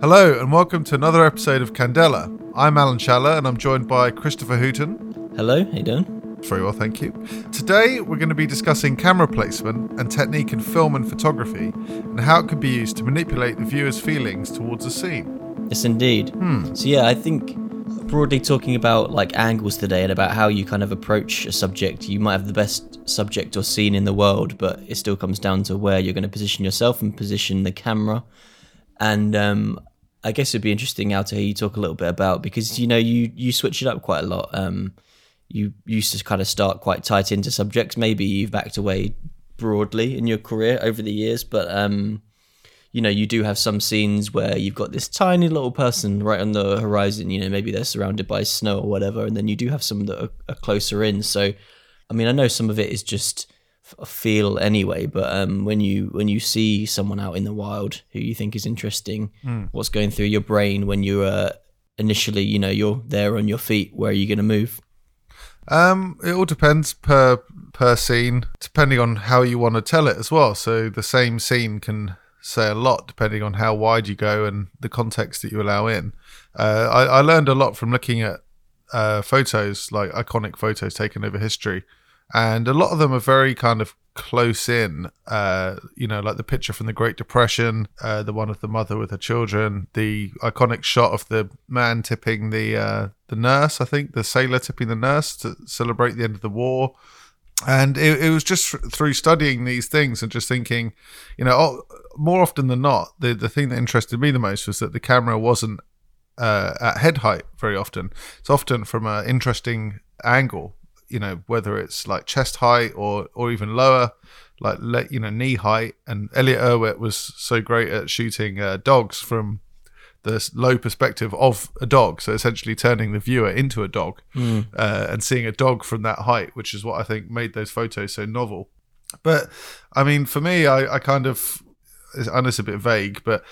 Hello, and welcome to another episode of Candela. I'm Alan Schaller, and I'm joined by Christopher Hooton. Hello, how you doing? Very well, thank you. Today, we're going to be discussing camera placement and technique in film and photography, and how it can be used to manipulate the viewer's feelings towards a scene. Yes, indeed. Hmm. So yeah, I think broadly talking about like angles today and about how you kind of approach a subject. You might have the best subject or scene in the world, but it still comes down to where you're going to position yourself and position the camera. And um, I guess it'd be interesting now to hear you talk a little bit about because you know you you switch it up quite a lot. Um, you used to kind of start quite tight into subjects. Maybe you've backed away broadly in your career over the years, but um, you know you do have some scenes where you've got this tiny little person right on the horizon. You know maybe they're surrounded by snow or whatever, and then you do have some that are, are closer in. So, I mean, I know some of it is just feel anyway but um, when you when you see someone out in the wild who you think is interesting Mm. what's going through your brain when you uh initially you know you're there on your feet where are you going to move Um, it all depends per per scene, depending on how you want to tell it as well. So the same scene can say a lot depending on how wide you go and the context that you allow in. Uh, I, I learned a lot from looking at uh, photos, like iconic photos taken over history, and a lot of them are very kind of close in. Uh, you know, like the picture from the Great Depression, uh, the one of the mother with her children, the iconic shot of the man tipping the uh, the nurse. I think the sailor tipping the nurse to celebrate the end of the war. And it, it was just through studying these things and just thinking, you know, oh, more often than not, the the thing that interested me the most was that the camera wasn't uh, at head height very often. It's often from an interesting angle, you know, whether it's like chest height or or even lower, like le- you know knee height. And Elliott Erwitt was so great at shooting uh, dogs from the low perspective of a dog, so essentially turning the viewer into a dog uh, and seeing a dog from that height, which is what I think made those photos so novel. But I mean, for me, I, I kind of, I know it's a bit vague, but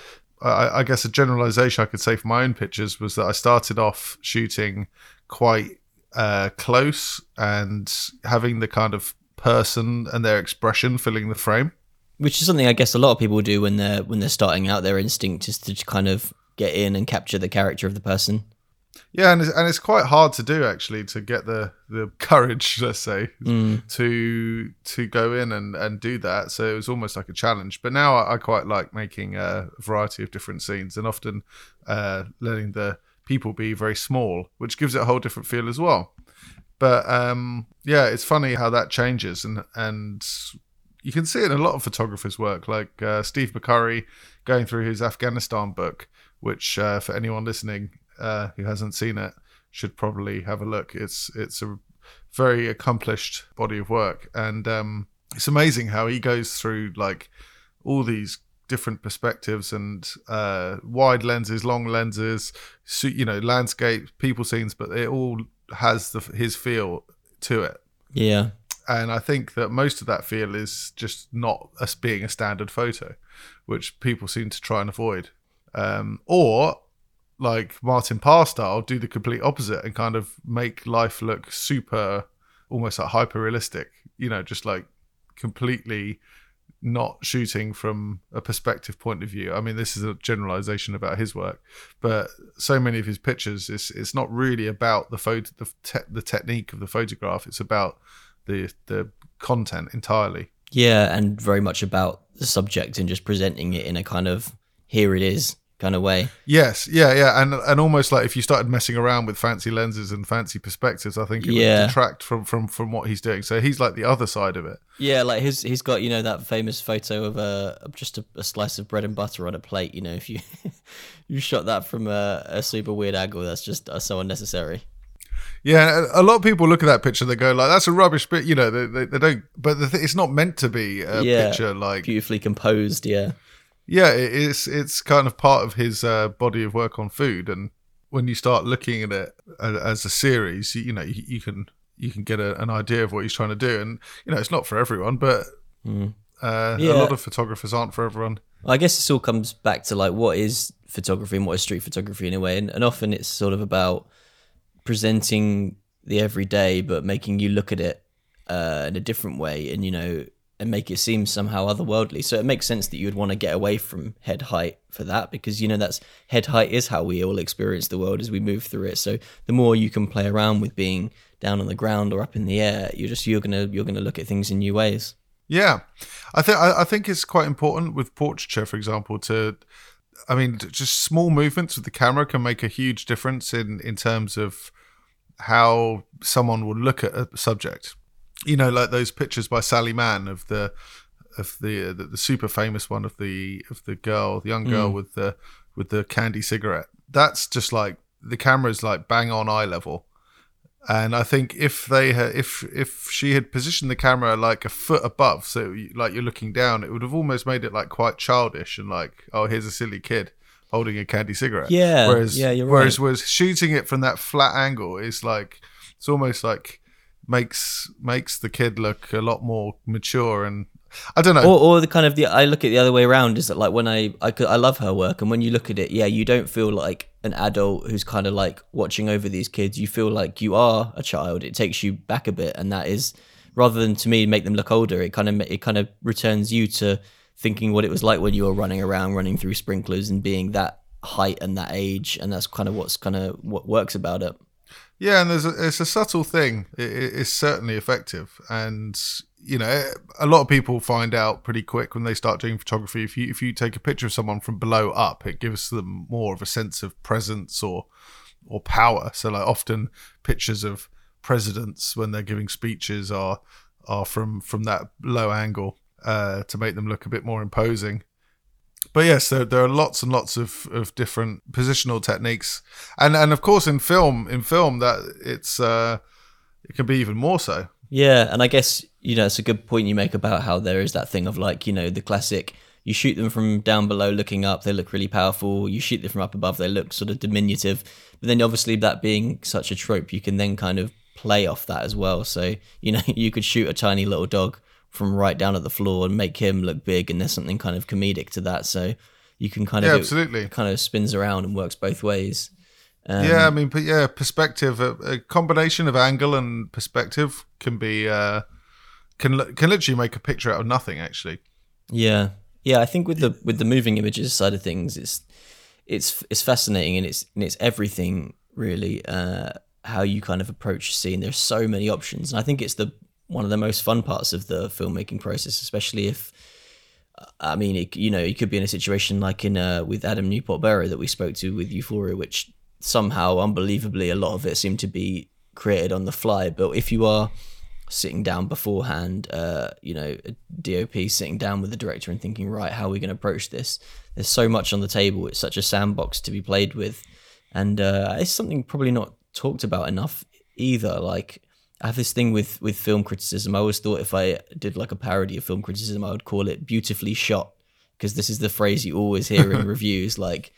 I, I guess a generalization I could say for my own pictures was that I started off shooting quite uh, close and having the kind of person and their expression filling the frame. which is something i guess a lot of people do when they're when they're starting out their instinct is to kind of get in and capture the character of the person Yeah, and it's, and it's quite hard to do actually to get the, the courage, let's say, Mm. to to go in and, and do that. So it was almost like a challenge. But now I, I quite like making a variety of different scenes and often uh, letting the people be very small, which gives it a whole different feel as well. But um, yeah, it's funny how that changes, and and you can see it in a lot of photographers' work, like uh, Steve McCurry going through his Afghanistan book, which uh, for anyone listening uh, who hasn't seen it should probably have a look. It's it's a very accomplished body of work, and um, it's amazing how he goes through like all these different perspectives and uh, wide lenses, long lenses, you know, landscapes, people scenes, but it all has the, his feel to it yeah and I think that most of that feel is just not us being a standard photo, which people seem to try and avoid. Um, or like Martin Parr style, do the complete opposite and kind of make life look super, almost like hyper realistic. You know, just like completely not shooting from a perspective point of view. I mean, this is a generalization about his work, but so many of his pictures, it's it's not really about the photo, the te- the technique of the photograph. It's about the the content entirely. yeah and very much about the subject and just presenting it in a kind of here it is kind of way Yes, yeah, yeah, and and almost like if you started messing around with fancy lenses and fancy perspectives, I think it Yeah. would detract from from from what he's doing. So he's like the other side of it. Yeah, like his he's got you know that famous photo of a just a, a slice of bread and butter on a plate. You know, if you you shot that from a, a super weird angle, that's just uh, so unnecessary. Yeah, a a lot of people look at that picture, they go like, "That's a rubbish bit," you know. They they, they don't, but the th- it's not meant to be a Yeah. picture like Beautifully composed, yeah. Yeah, it's it's kind of part of his uh, body of work on food, and when you start looking at it as a series, you, you know you, you can you can get a, an idea of what he's trying to do, and you know it's not for everyone, but Mm. uh, a lot of photographers aren't for everyone. I guess this all comes back to like what is photography and what is street photography in a way, and, and often it's sort of about presenting the everyday, but making you look at it uh, in a different way, and you know, and make it seem somehow otherworldly. So it makes sense that you would want to get away from head height for that because you know that's head height is how we all experience the world as we move through it. So the more you can play around with being down on the ground or up in the air, you're just you're gonna you're gonna look at things in new ways. Yeah, I think I think it's quite important with portraiture, for example, to I mean, just small movements with the camera can make a huge difference in in terms of how someone would look at a subject. You know, like those pictures by Sally Mann of the of the the, the super famous one of the of the girl, the young girl mm. with the with the candy cigarette. That's just like the camera is like bang on eye level. And I think if they had, if if she had positioned the camera like a foot above, so like you're looking down, it would have almost made it like quite childish and like, oh, here's a silly kid holding a candy cigarette. Yeah. Whereas, yeah, you're whereas, whereas shooting it from that flat angle is like, it's almost like makes makes the kid look a lot more mature and I don't know. Or, or the kind of the I look at the other way around is that like when I I I love her work and when you look at it, yeah, you don't feel like an adult who's kind of like watching over these kids. You feel like you are a child. It takes you back a bit, and that is rather than to me make them look older. It kind of it kind of returns you to thinking what it was like when you were running around, running through sprinklers, and being that height and that age, and that's kind of what's kind of what works about it. Yeah, and there's a, it's a subtle thing. It, it's certainly effective, and you know, a lot of people find out pretty quick when they start doing photography. If you if you take a picture of someone from below up, it gives them more of a sense of presence or or power. So, like often pictures of presidents when they're giving speeches are are from from that low angle uh, to make them look a bit more imposing. But yes, there, there are lots and lots of, of different positional techniques, and and of course in film in film that it's uh, it can be even more so. Yeah, and I guess you know it's a good point you make about how there is that thing of like you know the classic you shoot them from down below looking up they look really powerful. You shoot them from up above they look sort of diminutive. But then obviously that being such a trope you can then kind of play off that as well. So you know you could shoot a tiny little dog from right down at the floor and make him look big and there's something kind of comedic to that. So you can kind of yeah, absolutely. kind of spins around and works both ways. Um, yeah i mean but yeah perspective a, a, combination of angle and perspective can be uh can can literally make a picture out of nothing actually. Yeah. Yeah i think with the with the moving images side of things it's it's it's fascinating and it's and it's everything really uh how you kind of approach a scene. There's so many options. And i think it's the one of the most fun parts of the filmmaking process, especially if I mean, it, you know, you could be in a situation like in uh, with Adam Newport Berra that we spoke to with Euphoria, which somehow, unbelievably, a lot of it seemed to be created on the fly. But if you are sitting down beforehand, uh, you know, a DOP sitting down with the director and thinking, right, how are we going to approach this? There's so much on the table. It's such a sandbox to be played with, and uh, it's something probably not talked about enough either. Like I have this thing with with film criticism. I always thought if I did like a parody of film criticism, I would call it beautifully shot because this is the phrase you always hear in reviews. Like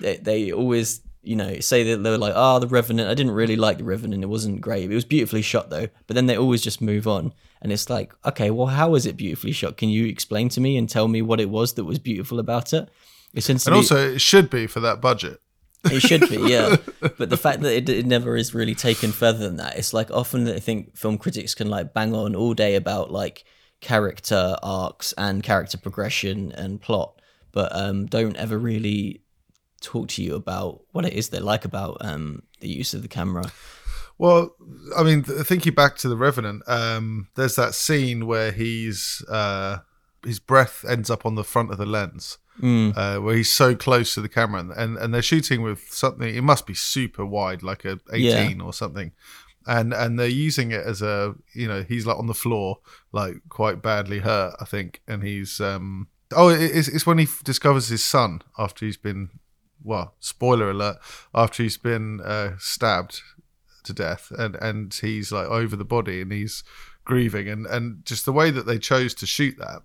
they, they always you know say that they're like, oh, the Revenant. I didn't really like the Revenant. It wasn't great. It was beautifully shot though. But then they always just move on, and it's like, okay, well, how was it beautifully shot? Can you explain to me and tell me what it was that was beautiful about it? and also, it should be for that budget. It should be, yeah. but the fact that it, it, never is really taken further than that, it's like often I think film critics can like bang on all day about like character arcs and character progression and plot, but um, don't ever really talk to you about what it is they like about um, the use of the camera. Well, I mean, thinking back to the Revenant, um, there's that scene where he's uh, his breath ends up on the front of the lens mm. uh, where he's so close to the camera, and, and, and they're shooting with something. It must be super wide, like a eighteen yeah. or something, and and they're using it as a you know he's like on the floor, like quite badly hurt, I think, and he's um oh it's it's when he discovers his son after he's been well spoiler alert after he's been uh, stabbed to death and and he's like over the body and he's grieving and and just the way that they chose to shoot that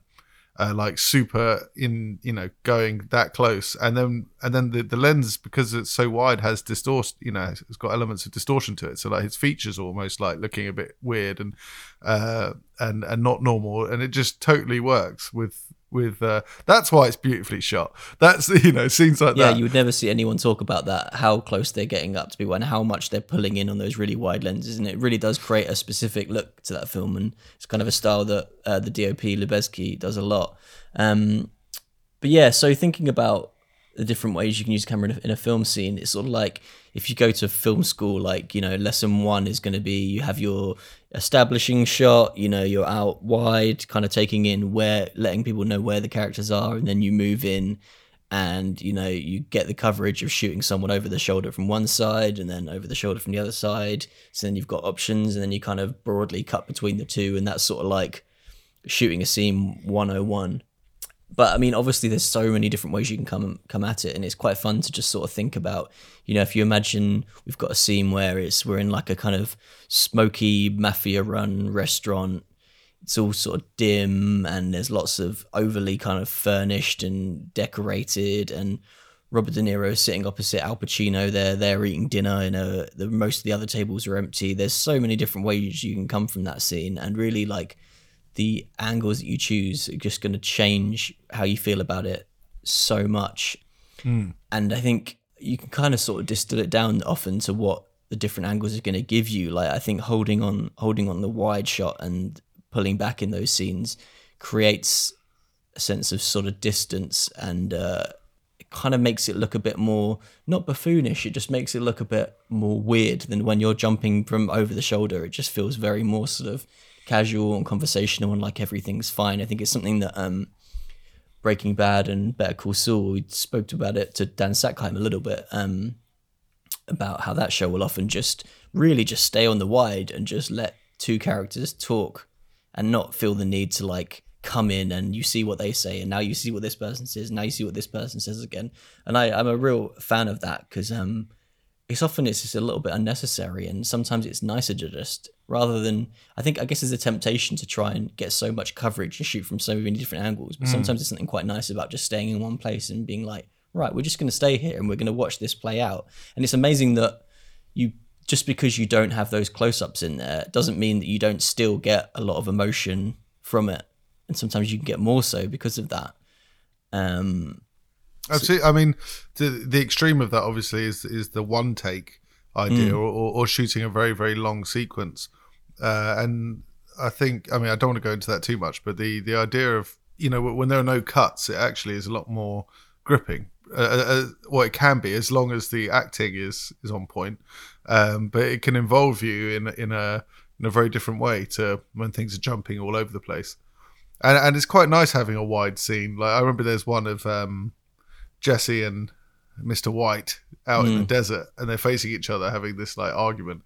uh, like super in you know going that close. And then and then the, the lens because it's so wide has distortion you know it's got elements of distortion to it. So like his features almost like looking a bit weird and uh and and not normal. And it just totally works with with uh, that's why it's beautifully shot. That's you know scenes like yeah, that. you would never see anyone talk about that, how close they're getting up to people and how much they're pulling in on those really wide lenses. And it really does create a specific look to that film. And it's kind of a style that uh, the DOP Lubezki does a lot. Um, but yeah, so thinking about the different ways you can use camera in a, in a film scene, it's sort of like if you go to film school, like, you know, lesson one is going to be you have your establishing shot, you know, you're out wide, kind of taking in where, letting people know where the characters are, and then you move in and, you know, you get the coverage of shooting someone over the shoulder from one side and then over the shoulder from the other side. So then you've got options, and then you kind of broadly cut between the two, and that's sort of like shooting a scene 101 but I mean, obviously, there's so many different ways you can come come at it, and it's quite fun to just sort of think about. You know, if you imagine we've got a scene where it's we're in like a kind of smoky mafia run restaurant. It's all sort of dim, and there's lots of overly kind of furnished and decorated, and Robert De Niro is sitting opposite Al Pacino. They're they're eating dinner, and the most of the other tables are empty. There's so many different ways you can come from that scene, and really like the angles that you choose are just going to change how you feel about it so much. Mm. And I think you can kind of sort of distill it down often to what the different angles are going to give you. Like I think holding on, holding on the wide shot and pulling back in those scenes creates a sense of sort of distance and uh, it kind of makes it look a bit more not buffoonish. It just makes it look a bit more weird than when you're jumping from over the shoulder. It just feels very more sort of casual and conversational and like everything's fine. I think it's something that um, Breaking Bad and Better Call Saul, we spoke about it to Dan Sackheim a little bit um, about how that show will often just really just stay on the wide and just let two characters talk and not feel the need to like come in and you see what they say and now you see what this person says now you see what this person says again and I, i'm a real fan of that because um, it's often it's just a little bit unnecessary and sometimes it's nicer to just rather than i think i guess there's a temptation to try and get so much coverage and shoot from so many different angles but mm. sometimes there's something quite nice about just staying in one place and being like right we're just going to stay here and we're going to watch this play out and it's amazing that you just because you don't have those close-ups in there doesn't mean that you don't still get a lot of emotion from it and sometimes you can get more so because of that um Absolutely. I mean, the the extreme of that obviously is is the one take idea, mm. or, or, shooting a very very long sequence. Uh, and I think, I mean, I don't want to go into that too much, but the the idea of you know when there are no cuts, it actually is a lot more gripping. Uh, uh, uh well, it can be as long as the acting is is on point, um, but it can involve you in in a in a very different way to when things are jumping all over the place. And, and it's quite nice having a wide scene. Like I remember, there's one of um, Jesse and Mr. White out mm. in the hmm. desert and they're facing each other having this like argument.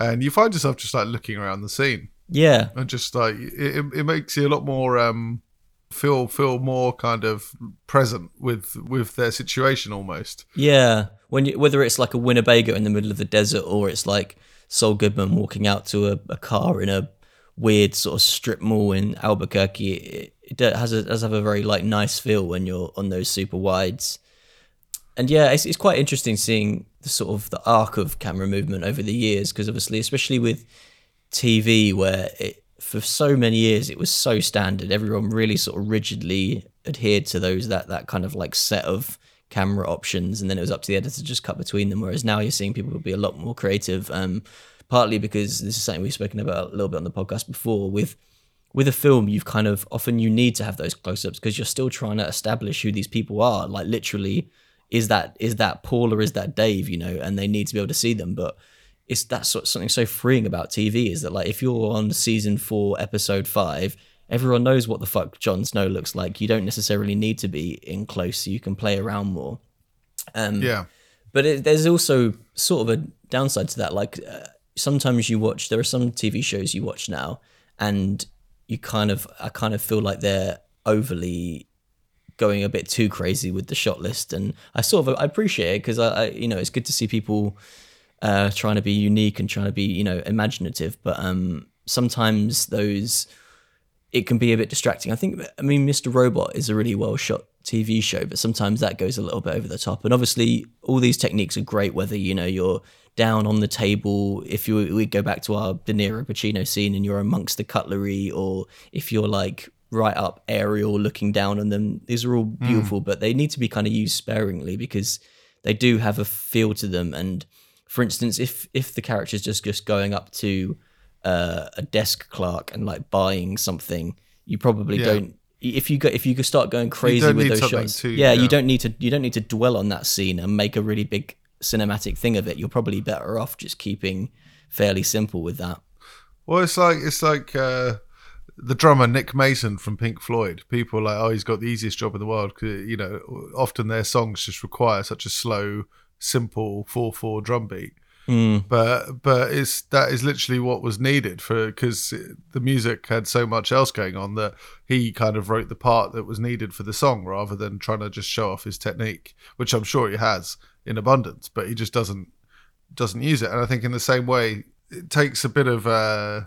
And you find yourself just like looking around the scene. Yeah. And just like it, it makes you a lot more um feel feel more kind of present with with their situation almost. Yeah. When you, whether it's like a Winnebago in the middle of the desert or it's like Saul Goodman walking out to a, a car in a weird sort of strip mall in Albuquerque, it, it has a, does have a very like nice feel when you're on those super wides. And yeah, it's, it's quite interesting seeing the sort of the arc of camera movement over the years because obviously, especially with TV, where it, for so many years it was so standard, everyone really sort of rigidly adhered to those that that kind of like set of camera options, and then it was up to the editor to just cut between them. Whereas now you're seeing people be a lot more creative. Um, partly because this is something we've spoken about a little bit on the podcast before with with a film you've kind of often you need to have those close-ups because you're still trying to establish who these people are like literally is that is that paul or is that dave you know and they need to be able to see them. But it's that's something so freeing about tv is that like if you're on season four episode five everyone knows what the fuck Jon Snow looks like. You don't necessarily need to be in close. So you can play around more. Um yeah. but it, there's also sort of a downside to that. Like uh, sometimes you watch there are some TV shows you watch now and you kind of I kind of feel like they're overly going a bit too crazy with the shot list and I sort of I appreciate it because I, I, you know it's good to see people uh, trying to be unique and trying to be you know imaginative but um sometimes those it can be a bit distracting I think I mean Mr. Robot is a really well shot TV show but sometimes that goes a little bit over the top and obviously all these techniques are great whether you know you're down on the table. If you we go back to our De Niro Pacino scene and you're amongst the cutlery, or if you're like right up aerial looking down on them. These are all beautiful, but they need to be kind of used sparingly because they do have a feel to them. And for instance, if if the character's just just going up to uh, a desk clerk and like buying something, you probably Yeah. don't. If you go, if you could start going crazy with those shots, too- yeah, yeah. you don't need to. You don't need to dwell on that scene and make a really big cinematic thing of it. You're probably better off just keeping fairly simple with that. Well, it's like it's like uh, the drummer Nick Mason from Pink Floyd. People like, oh, he's got the easiest job in the world because you know often their songs just require such a slow, simple four four drum beat. Mm. But but it's that is literally what was needed for because the music had so much else going on that he kind of wrote the part that was needed for the song rather than trying to just show off his technique, which I'm sure he has in abundance, but he just doesn't doesn't use it. And I think in the same way, it takes a bit of uh,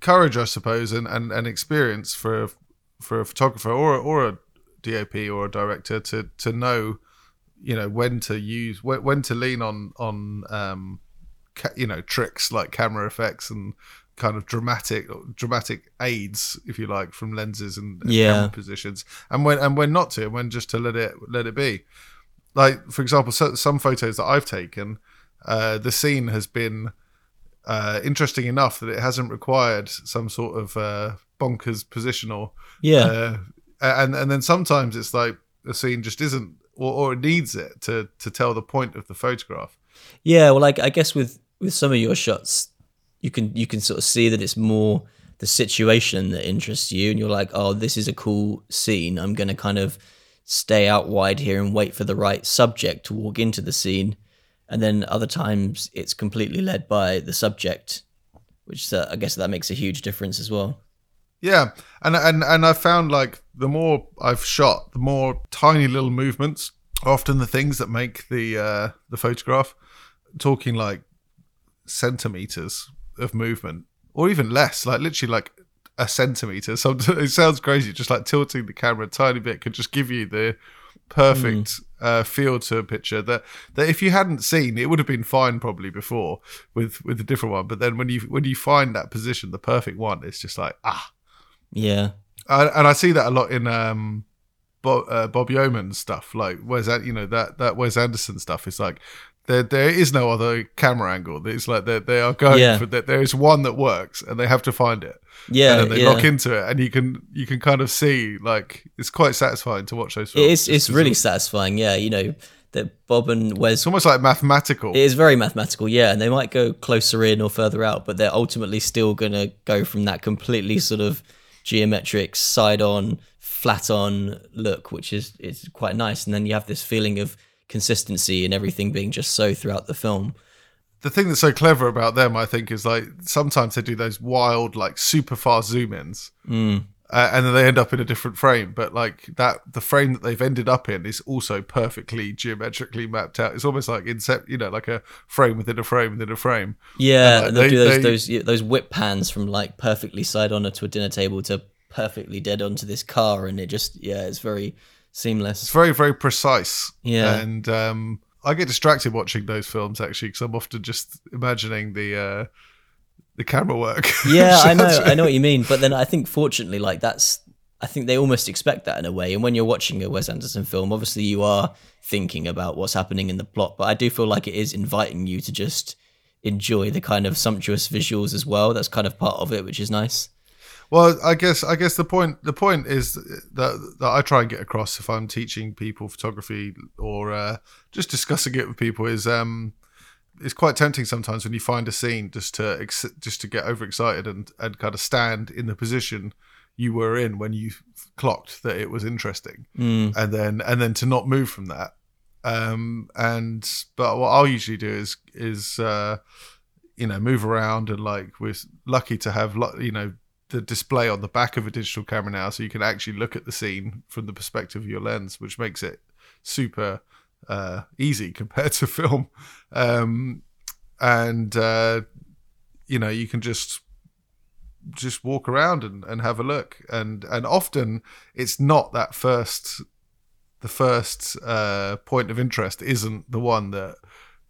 courage, I suppose, and, and, and experience for a, for a photographer or or a DOP or a director to to know, you know, when to use when, when to lean on on um, ca- you know tricks like camera effects and kind of dramatic dramatic aids, if you like, from lenses and, and Yeah. camera positions, and when and when not to, and when just to let it let it be. Like for example, so, some photos that I've taken, uh, the scene has been uh, interesting enough that it hasn't required some sort of uh, bonkers positional. Yeah, Uh, and and then sometimes it's like the scene just isn't, or, or it needs it to to tell the point of the photograph. Yeah, well, like I guess with with some of your shots, you can you can sort of see that it's more the situation that interests you, and you're like, oh, this is a cool scene. I'm gonna kind of stay out wide here and wait for the right subject to walk into the scene, and then other times it's completely led by the subject, which uh, I guess that makes a huge difference as well. Yeah, and and and I found like the more I've shot, the more tiny little movements, often the things that make the uh, the photograph. Talking like centimeters of movement, or even less, like literally like a centimeter. So it sounds crazy, just like tilting the camera a tiny bit could just give you the perfect uh, feel to a picture that that if you hadn't seen, it would have been fine probably before with with a different one. But then when you when you find that position, the perfect one, it's just like ah. Yeah, I, and I see that a lot in um, Bob, uh, Bob Yeoman's stuff. Like Wes, you know that that Wes Anderson stuff. It's like there there is no other camera angle. It's like they they are going Yeah. for that. There is one that works, and they have to find it. Yeah, and then they yeah. lock into it, and you can you can kind of see like it's quite satisfying to watch those films. It's 'cause really It's, satisfying. Yeah, you know that Bob and Wes it's almost like mathematical. It is very mathematical, yeah, and they might go closer in or further out, but they're ultimately still to go from that completely sort of geometric side on, flat on look, which is is quite nice. And then you have this feeling of consistency and everything being just so throughout the film. The thing that's so clever about them, I think, is like sometimes they do those wild, like super fast zoom ins, Mm. uh, and then they end up in a different frame. But like that, the frame that they've ended up in is also perfectly geometrically mapped out. It's almost like incept, you know, like a frame within a frame within a frame. Yeah, like, and they'll they- do those they- those yeah, those whip pans from like perfectly side on to a dinner table to perfectly dead onto this car, and it just yeah, it's very seamless. It's very, very precise. Yeah. and um, I get distracted watching those films actually because I'm often just imagining the uh, the camera work. Yeah, I know, I know what you mean. But then I think, fortunately, like that's, I think they almost expect that in a way. And when you're watching a Wes Anderson film, obviously you are thinking about what's happening in the plot. But I do feel like it is inviting you to just enjoy the kind of sumptuous visuals as well. That's kind of part of it, which is nice. Well, I guess I guess the point the point is that that I try and get across if I'm teaching people photography or uh, just discussing it with people is um it's quite tempting sometimes when you find a scene just to ex- just to get overexcited and and kind of stand in the position you were in when you clocked that it was interesting Mm. and then and then to not move from that um and but what i'll usually do is is uh you know move around and like we're lucky to have you know the display on the back of a digital camera now so you can actually look at the scene from the perspective of your lens which makes it super uh easy compared to film um and uh you know you can just just walk around and, and have a look and and often it's not that first the first uh point of interest isn't the one that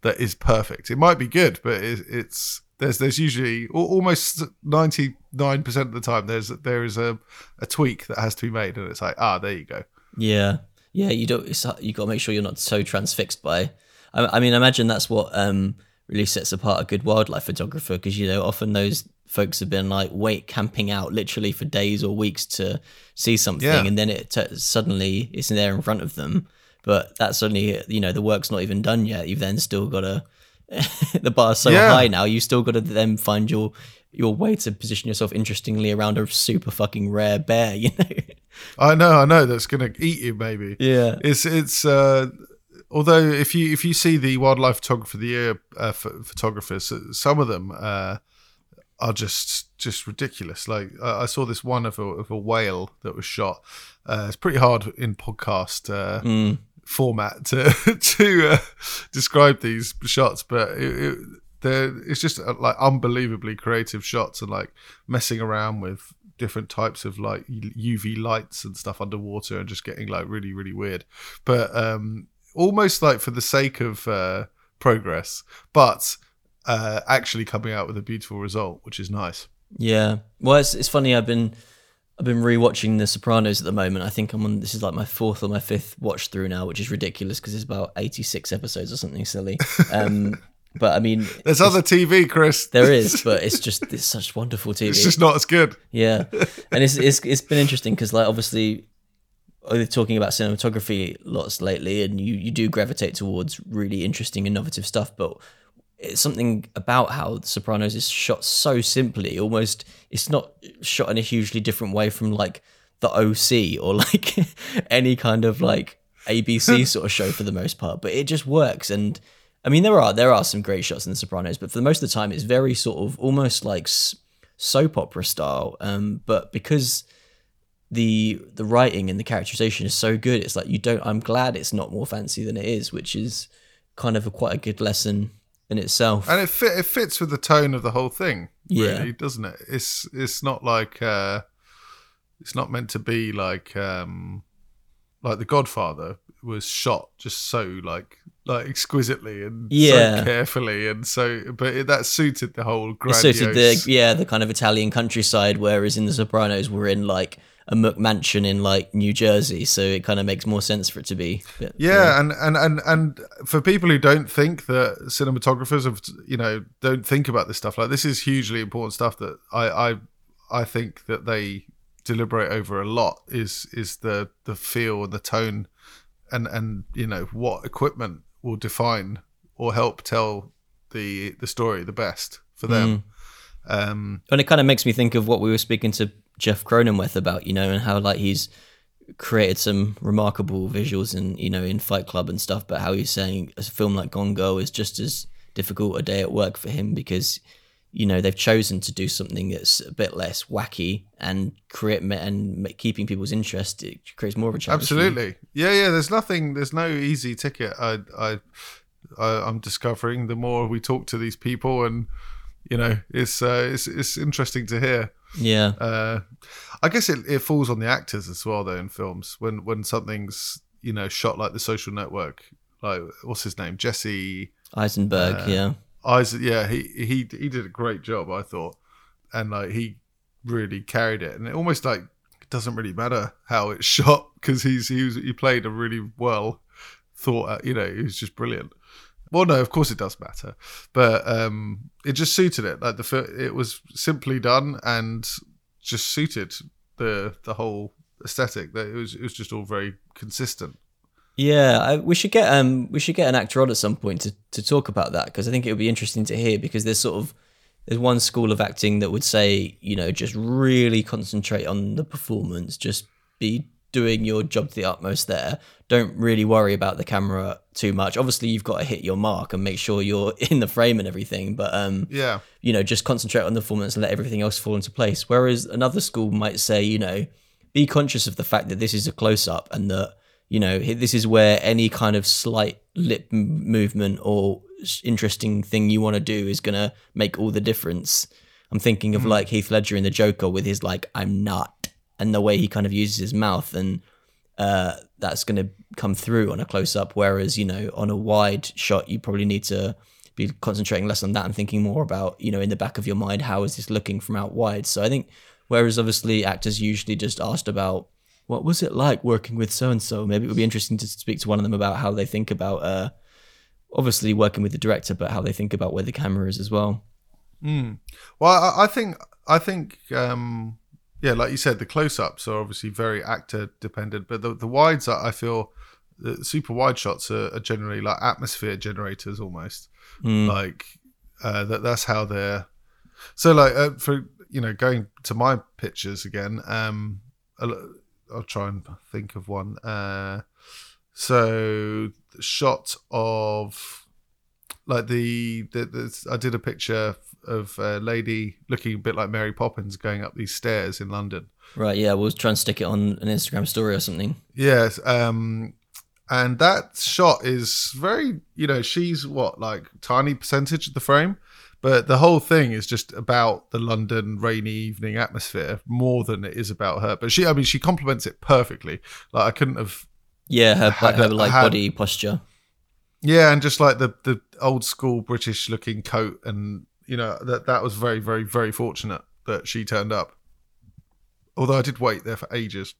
that is perfect. It might be good, but it, it's there's there's usually almost ninety nine percent of the time there's there is a, a tweak that has to be made, and it's like ah there you go. Yeah, yeah. You don't. You got to make sure you're not so transfixed by. I, I mean, I imagine that's what um, really sets apart a good wildlife photographer because you know often those folks have been like wait camping out literally for days or weeks to see something, Yeah. and then it t- suddenly it's there in front of them. But that's suddenly you know the work's not even done yet. You've then still got to the bar's so Yeah. high now. You still got to then find your your way to position yourself interestingly around a super fucking rare bear. You know. I know, I know that's gonna eat you maybe. Yeah. It's it's uh, although if you if you see the wildlife photographer of the year uh, ph- photographers, uh, some of them uh, are just just ridiculous. Like uh, I saw this one of a of a whale that was shot. Uh, it's pretty hard in podcast uh, Mm. Format to to uh, describe these shots, but it, it, it's just uh, like unbelievably creative shots and like messing around with different types of like UV lights and stuff underwater and just getting like really really weird, but um, almost like for the sake of uh, progress, but uh, actually coming out with a beautiful result, which is nice. Yeah. Well, it's it's funny. I've been I've been rewatching The Sopranos at the moment. I think I'm on. This is like my fourth or my fifth watch through now, which is ridiculous because it's about 86 episodes or something silly. Um, but I mean, There's other TV, Chris. there is, but it's just it's such wonderful TV. It's just not as good. Yeah, and it's it's it's been interesting because like obviously we're talking about cinematography lots lately, and you you do gravitate towards really interesting, innovative stuff, but it's something about how The Sopranos is shot so simply, almost it's not shot in a hugely different way from like the OC or like any kind of like ABC sort of show for the most part, but it just works and. I mean, there are there are some great shots in The Sopranos, but for the most of the time, it's very sort of almost like soap opera style. Um, but because the the writing and the characterization is so good, it's like you don't. I'm glad it's not more fancy than it is, which is kind of a quite a good lesson in itself. and it fit, it fits with the tone of the whole thing Yeah. really doesn't it it's it's not like uh it's not meant to be like um like the godfather was shot just so like like exquisitely and Yeah. so carefully and so but it, that suited the whole It suited the yeah the kind of Italian countryside, whereas in The Sopranos we're in like a McMansion in like New Jersey, so it kind of makes more sense for it to be. a bit- yeah, and, and and and for people who don't think that cinematographers have you know don't think about this stuff like this is hugely important stuff that I I I think that they deliberate over a lot is is the the feel and the tone and and you know what equipment will define or help tell the the story the best for them. Um and it kind of makes me think of what we were speaking to Jeff Cronenweth about, you know, and how like he's created some remarkable visuals in you know in Fight Club and stuff, but how he's saying a film like Gone Girl is just as difficult a day at work for him because you know they've chosen to do something that's a bit less wacky and create and keeping people's interest. It creates more of a challenge. Absolutely. Yeah, yeah. There's nothing. There's no easy ticket. I, I, I I'm discovering the more we talk to these people, and you know, it's uh, it's it's interesting to hear. Yeah. Uh, I guess it, it falls on the actors as well, though, in films when when something's you know shot like The Social Network, like what's his name, Jesse Eisenberg. Uh, yeah. Isaac. Yeah, he he he did a great job, I thought, and like he really carried it, and it almost like it doesn't really matter how it's shot because he's he was he played a really well thought you know he was just brilliant. Well, no, of course it does matter, but um, it just suited it. Like the it was simply done and just suited the the whole aesthetic. That it was it was just all very consistent. Yeah, I, we should get um we should get an actor on at some point to, to talk about that because I think it would be interesting to hear because there's sort of there's one school of acting that would say you know just really concentrate on the performance, just be doing your job to the utmost there. Don't really worry about the camera too much. Obviously, you've got to hit your mark and make sure you're in the frame and everything, but um Yeah, you know, just concentrate on the performance and let everything else fall into place. Whereas another school might say, you know, be conscious of the fact that this is a close up and that, you know, this is where any kind of slight lip m- movement or interesting thing you want to do is going to make all the difference. I'm thinking of like Heath Ledger in The Joker with his like, I'm not, and the way he kind of uses his mouth. And uh, that's going to come through on a close up. Whereas, you know, on a wide shot, you probably need to be concentrating less on that and thinking more about, you know, in the back of your mind, how is this looking from out wide? So I think, whereas obviously actors usually just asked about what was it like working with so and so, maybe it would be interesting to speak to one of them about how they think about, uh, obviously working with the director, but how they think about where the camera is as well. Mm. Well, I, I think, I think, um, yeah, like you said, the close-ups are obviously very actor dependent, but the the wides I feel the super wide shots are, are generally like atmosphere generators almost. Mm. Like uh, that that's how they're. So like uh, for you know going to my pictures again, um, I'll, I'll try and think of one. Uh, so the shot of like the, the, the I did a picture of a lady looking a bit like Mary Poppins going up these stairs in London. Right. Yeah, we'll try and stick it on an Instagram story or something. Yes. Um, and that shot is very, you know, she's what like tiny percentage of the frame, but the whole thing is just about the London rainy evening atmosphere more than it is about her. But she, I mean, she complements it perfectly. Like I couldn't have. Yeah, her, had, her like had, body posture. Yeah, and just like the the old school British looking coat and you know that that was very very very fortunate that she turned up. Although I did wait there for ages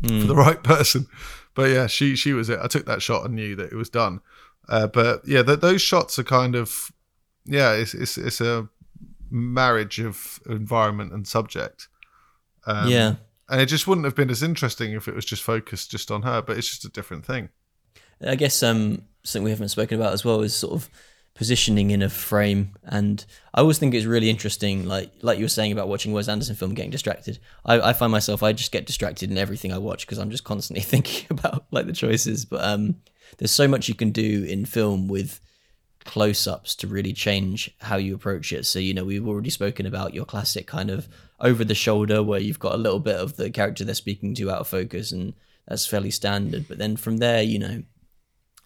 mm. for the right person, but yeah, she she was it. I took that shot and knew that it was done. Uh, but yeah, th- those shots are kind of yeah, it's it's it's a marriage of environment and subject. Um, yeah, and it just wouldn't have been as interesting if it was just focused just on her. But it's just a different thing. I guess um, something we haven't spoken about as well is sort of positioning in a frame. And i always think it's really interesting like like you were saying about watching wes anderson film getting distracted. I, I find myself i just get distracted in everything i watch because i'm just constantly thinking about like the choices. But um there's so much you can do in film with close-ups to really change how you approach it. So you know we've already spoken about your classic kind of over the shoulder where you've got a little bit of the character they're speaking to out of focus and that's fairly standard. But then from there you know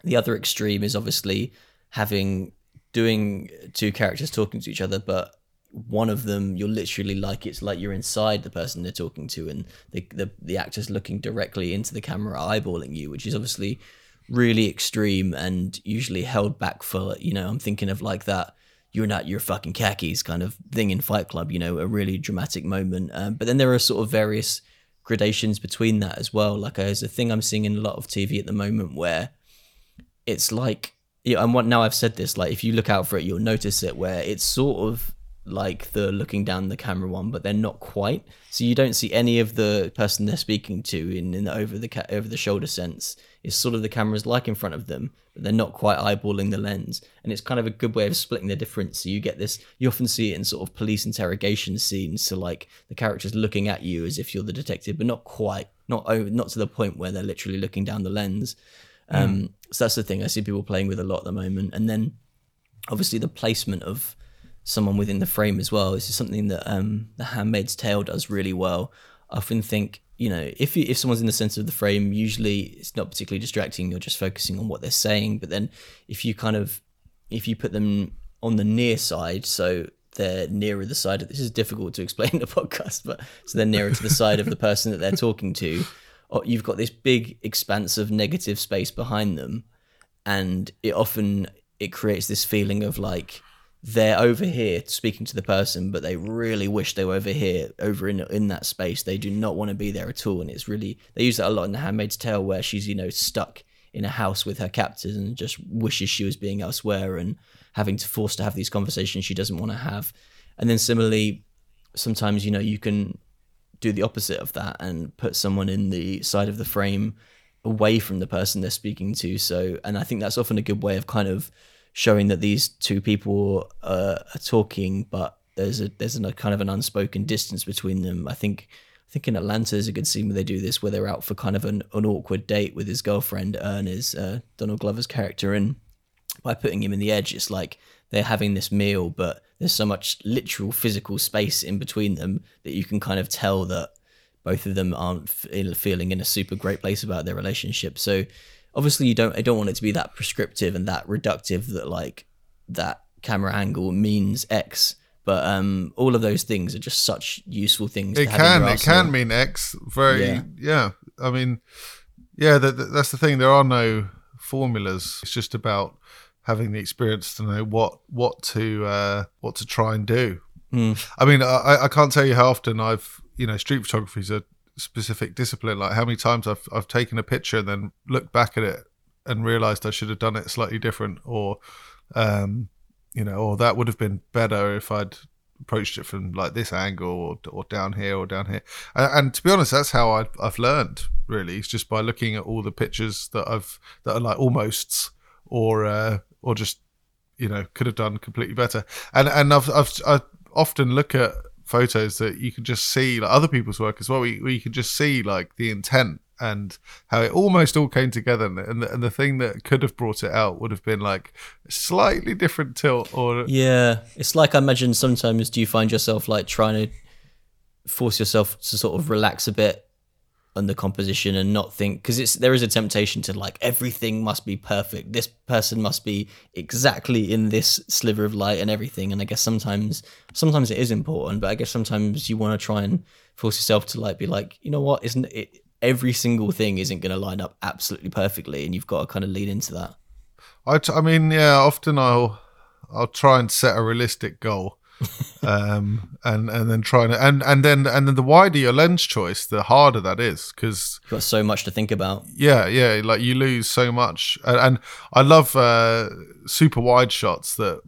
the other extreme is obviously having doing two characters talking to each other, but one of them you're literally like it's like you're inside the person they're talking to, and the the, the actor's looking directly into the camera, eyeballing you, which is obviously really extreme and usually held back for you know I'm thinking of like that you're not your fucking khakis kind of thing in Fight Club, you know, a really dramatic moment. Um, but then there are sort of various gradations between that as well. Like there's a thing I'm seeing in a lot of TV at the moment where it's like yeah, and what now I've said this, like if you look out for it, you'll notice it where it's sort of like the looking down the camera one, but they're not quite. So you don't see any of the person they're speaking to in, in the over the ca- over the shoulder sense. It's sort of the camera's like in front of them, but they're not quite eyeballing the lens, and it's kind of a good way of splitting the difference. So you get this. You often see it in sort of police interrogation scenes. So like the character's looking at you as if you're the detective, but not quite, not over, not to the point where they're literally looking down the lens. Um, mm. So that's the thing I see people playing with a lot at the moment. And then obviously the placement of someone within the frame as well. This is something that um, The Handmaid's Tale does really well. I often think, you know, if you, if someone's in the center of the frame, usually it's not particularly distracting. You're just focusing on what they're saying. But then if you kind of if you put them on the near side, so they're nearer the side of this is difficult to explain in the podcast, but so they're nearer to the side of the person that they're talking to you've got this big expanse of negative space behind them and it often it creates this feeling of like they're over here speaking to the person but they really wish they were over here over in in that space. They do not want to be there at all and it's really they use that a lot in the handmaid's tale where she's you know stuck in a house with her captors and just wishes she was being elsewhere and having to force to have these conversations she doesn't want to have. And then similarly sometimes you know you can do the opposite of that and put someone in the side of the frame away from the person they're speaking to. So, and I think that's often a good way of kind of showing that these two people are talking, but there's a there's a kind of an unspoken distance between them. I think I think in Atlanta is a good scene where they do this, where they're out for kind of an, an awkward date with his girlfriend, Earnest, uh, Donald Glover's character, and by putting him in the edge, it's like they're having this meal, but there's so much literal physical space in between them that you can kind of tell that both of them aren't feeling in a super great place about their relationship. So obviously you don't I don't want it to be that prescriptive and that reductive that like that camera angle means X. But um, all of those things are just such useful things. It can it can mean X. Very yeah. yeah. I mean, yeah, that, that- that's the thing. There are no formulas. It's just about having the experience to know what what to uh, what to try and do. I mean, I, I can't tell you how often I've you know street photography is a specific discipline. Like how many times I've I've taken a picture and then looked back at it and realized I should have done it slightly different, or um, you know, or that would have been better if I'd approached it from like this angle or, or down here or down here. And, and to be honest, that's how I've, I've learned really. It's just by looking at all the pictures that I've that are like almosts or uh, or just you know could have done completely better. And and I've I've I often look at photos that you can just see like other people's work as well. Where you can just see like the intent and how it almost all came together. And, and, the, and the thing that could have brought it out would have been like slightly different tilt or Yeah, it's like I imagine sometimes do you find yourself like trying to force yourself to sort of relax a bit on the composition and not think because it's there is a temptation to like everything must be perfect. This person must be exactly in this sliver of light and everything. And I guess sometimes sometimes it is important, but I guess sometimes you want to try and force yourself to like be like, you know what, isn't it every single thing isn't going to line up absolutely perfectly and you've got to kind of lean into that. I, t- I mean, yeah. Often I'll I'll try and set a realistic goal, um, and and then try and and and then and then the wider your lens choice, the harder that is because You've got so much to think about. yeah, yeah, like you lose so much. And, and I love uh, super wide shots that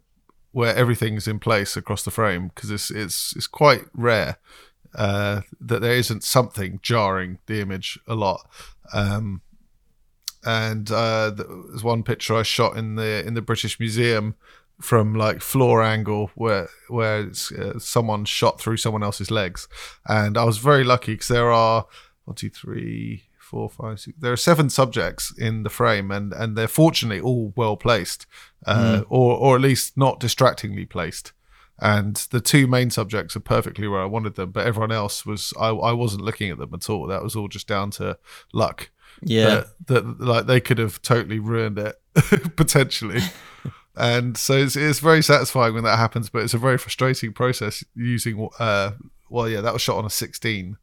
where everything's in place across the frame because it's it's it's quite rare uh, that there isn't something jarring the image a lot. Um, and uh, there's one picture I shot in the in the British Museum from like floor angle where where it's, uh, someone shot through someone else's legs, and I was very lucky because there are one, two, three, four, five, six. There are seven subjects in the frame, and and they're fortunately all well placed, uh, or or at least not distractingly placed. And the two main subjects are perfectly where I wanted them, but everyone else was I, I wasn't looking at them at all. That was all just down to luck Yeah. that, that like they could have totally ruined it potentially and so it's, it's very satisfying when that happens but it's a very frustrating process using uh well yeah that was shot on a 16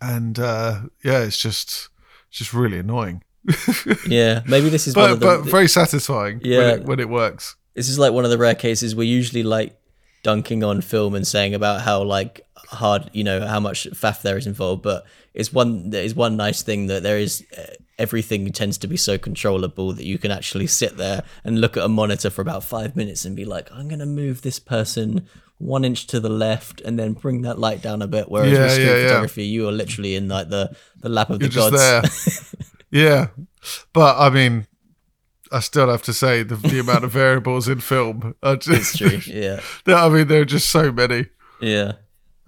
and uh yeah it's just it's just really annoying. Yeah, maybe this is one but of the, but very satisfying Yeah. when, it, when it works. This is like one of the rare cases. We're usually like dunking on film and saying about how like hard you know how much faff there is involved but it's one there is one nice thing that there is uh, everything tends to be so controllable that you can actually sit there and look at a monitor for about five minutes and be like i'm going to move this person one inch to the left and then bring that light down a bit whereas Yeah, with street yeah, yeah. photography you are literally in like the the lap of you're the just gods. yeah. But i mean i still have to say the, the amount of variables in film are it's true yeah. i mean there are just so many. Yeah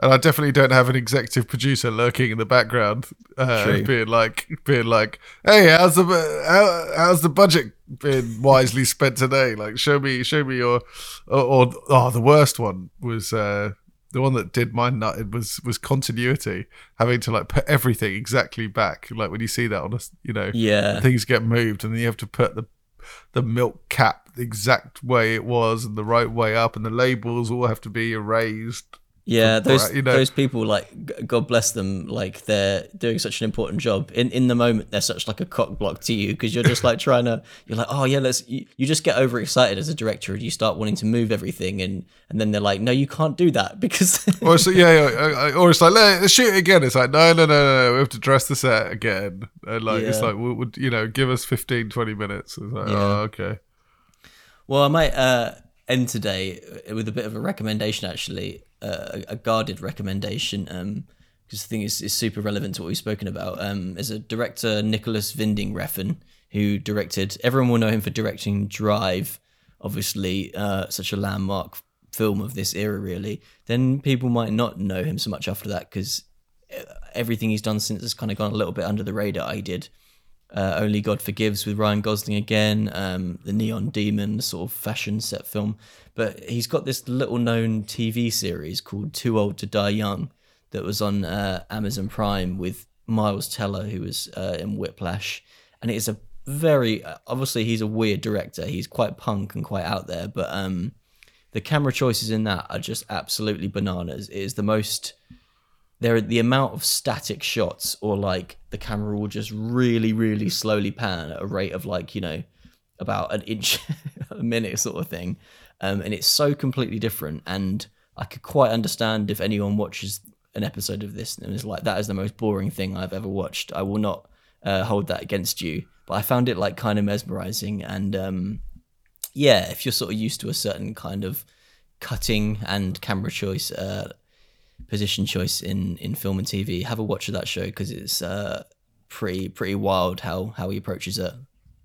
And I definitely don't have an executive producer lurking in the background, uh, being like, being like, "Hey, how's the how, how's the budget been wisely spent today? Like, show me, show me your." Or, or oh, the worst one was uh, the one that did my nut. It was was continuity, having to like put everything exactly back. Like when you see that on a, you know, yeah things get moved, and then you have to put the the milk cap the exact way it was and the right way up, and the labels all have to be erased. Yeah, those you know- those people like God bless them, like they're doing such an important job. In in the moment, they're such like a cock block to you because you're just like trying to. You're like, oh yeah, let's. You, you just get overexcited as a director and you start wanting to move everything, and and then they're like, no, you can't do that because. Or it's yeah, yeah, or it's like let's shoot it again. It's like no, no, no, no, no. We have to dress the set again, and like it's Yeah. like we'll, we'll, you know, give us 15, 20 minutes. It's like Yeah. oh, okay. Well, I might uh, end today with a bit of a recommendation, actually, a, a guarded recommendation, because I think it's, it's super relevant to what we've spoken about. Um, a director, Nicolas Winding Refn, who directed, everyone will know him for directing Drive, obviously, uh, such a landmark film of this era, really. Then people might not know him so much after that, because everything he's done since has kind of gone a little bit under the radar. He did uh, Only God Forgives with Ryan Gosling again, um, the Neon Demon, sort of fashion set film. But he's got this little known TV series called Too Old to Die Young that was on uh, Amazon Prime with Miles Teller, who was uh, in Whiplash. And it is a very, obviously, he's a weird director. He's quite punk and quite out there, but um, the camera choices in that are just absolutely bananas. It is the most there the amount of static shots or like the camera will just really really slowly pan at a rate of like you know about an inch a minute sort of thing. Um, and it's so completely different. And i could quite understand if anyone watches an episode of this and is like that is the most boring thing i've ever watched. I will not uh, hold that against you. But i found it like kind of mesmerizing. And um, yeah if you're sort of used to a certain kind of cutting and camera choice uh, position choice in in film and TV. Have a watch of that show because it's uh, pretty pretty wild how how he approaches it.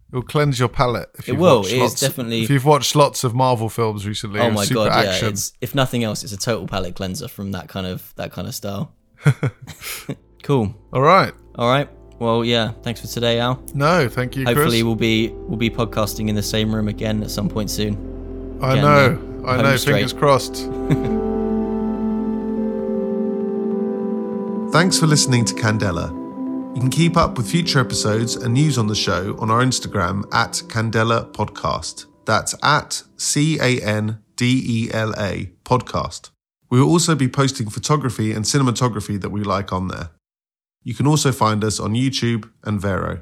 It will cleanse your palate. If It you've will. It is definitely- If you've watched lots of Marvel films recently, oh my super god, action. yeah! It's, if nothing else, it's a total palate cleanser from that kind of that kind of style. cool. All right. All right. Well, yeah. Thanks for today, Al. No, thank you, Hopefully, Chris. we'll be we'll be podcasting in the same room again at some point soon. I Again, know. I know. Fingers crossed. Thanks for listening to Candela. You can keep up with future episodes and news on the show on our Instagram at Candela Podcast. That's at C A N D E L A Podcast. We will also be posting photography and cinematography that we like on there. You can also find us on YouTube and Vero.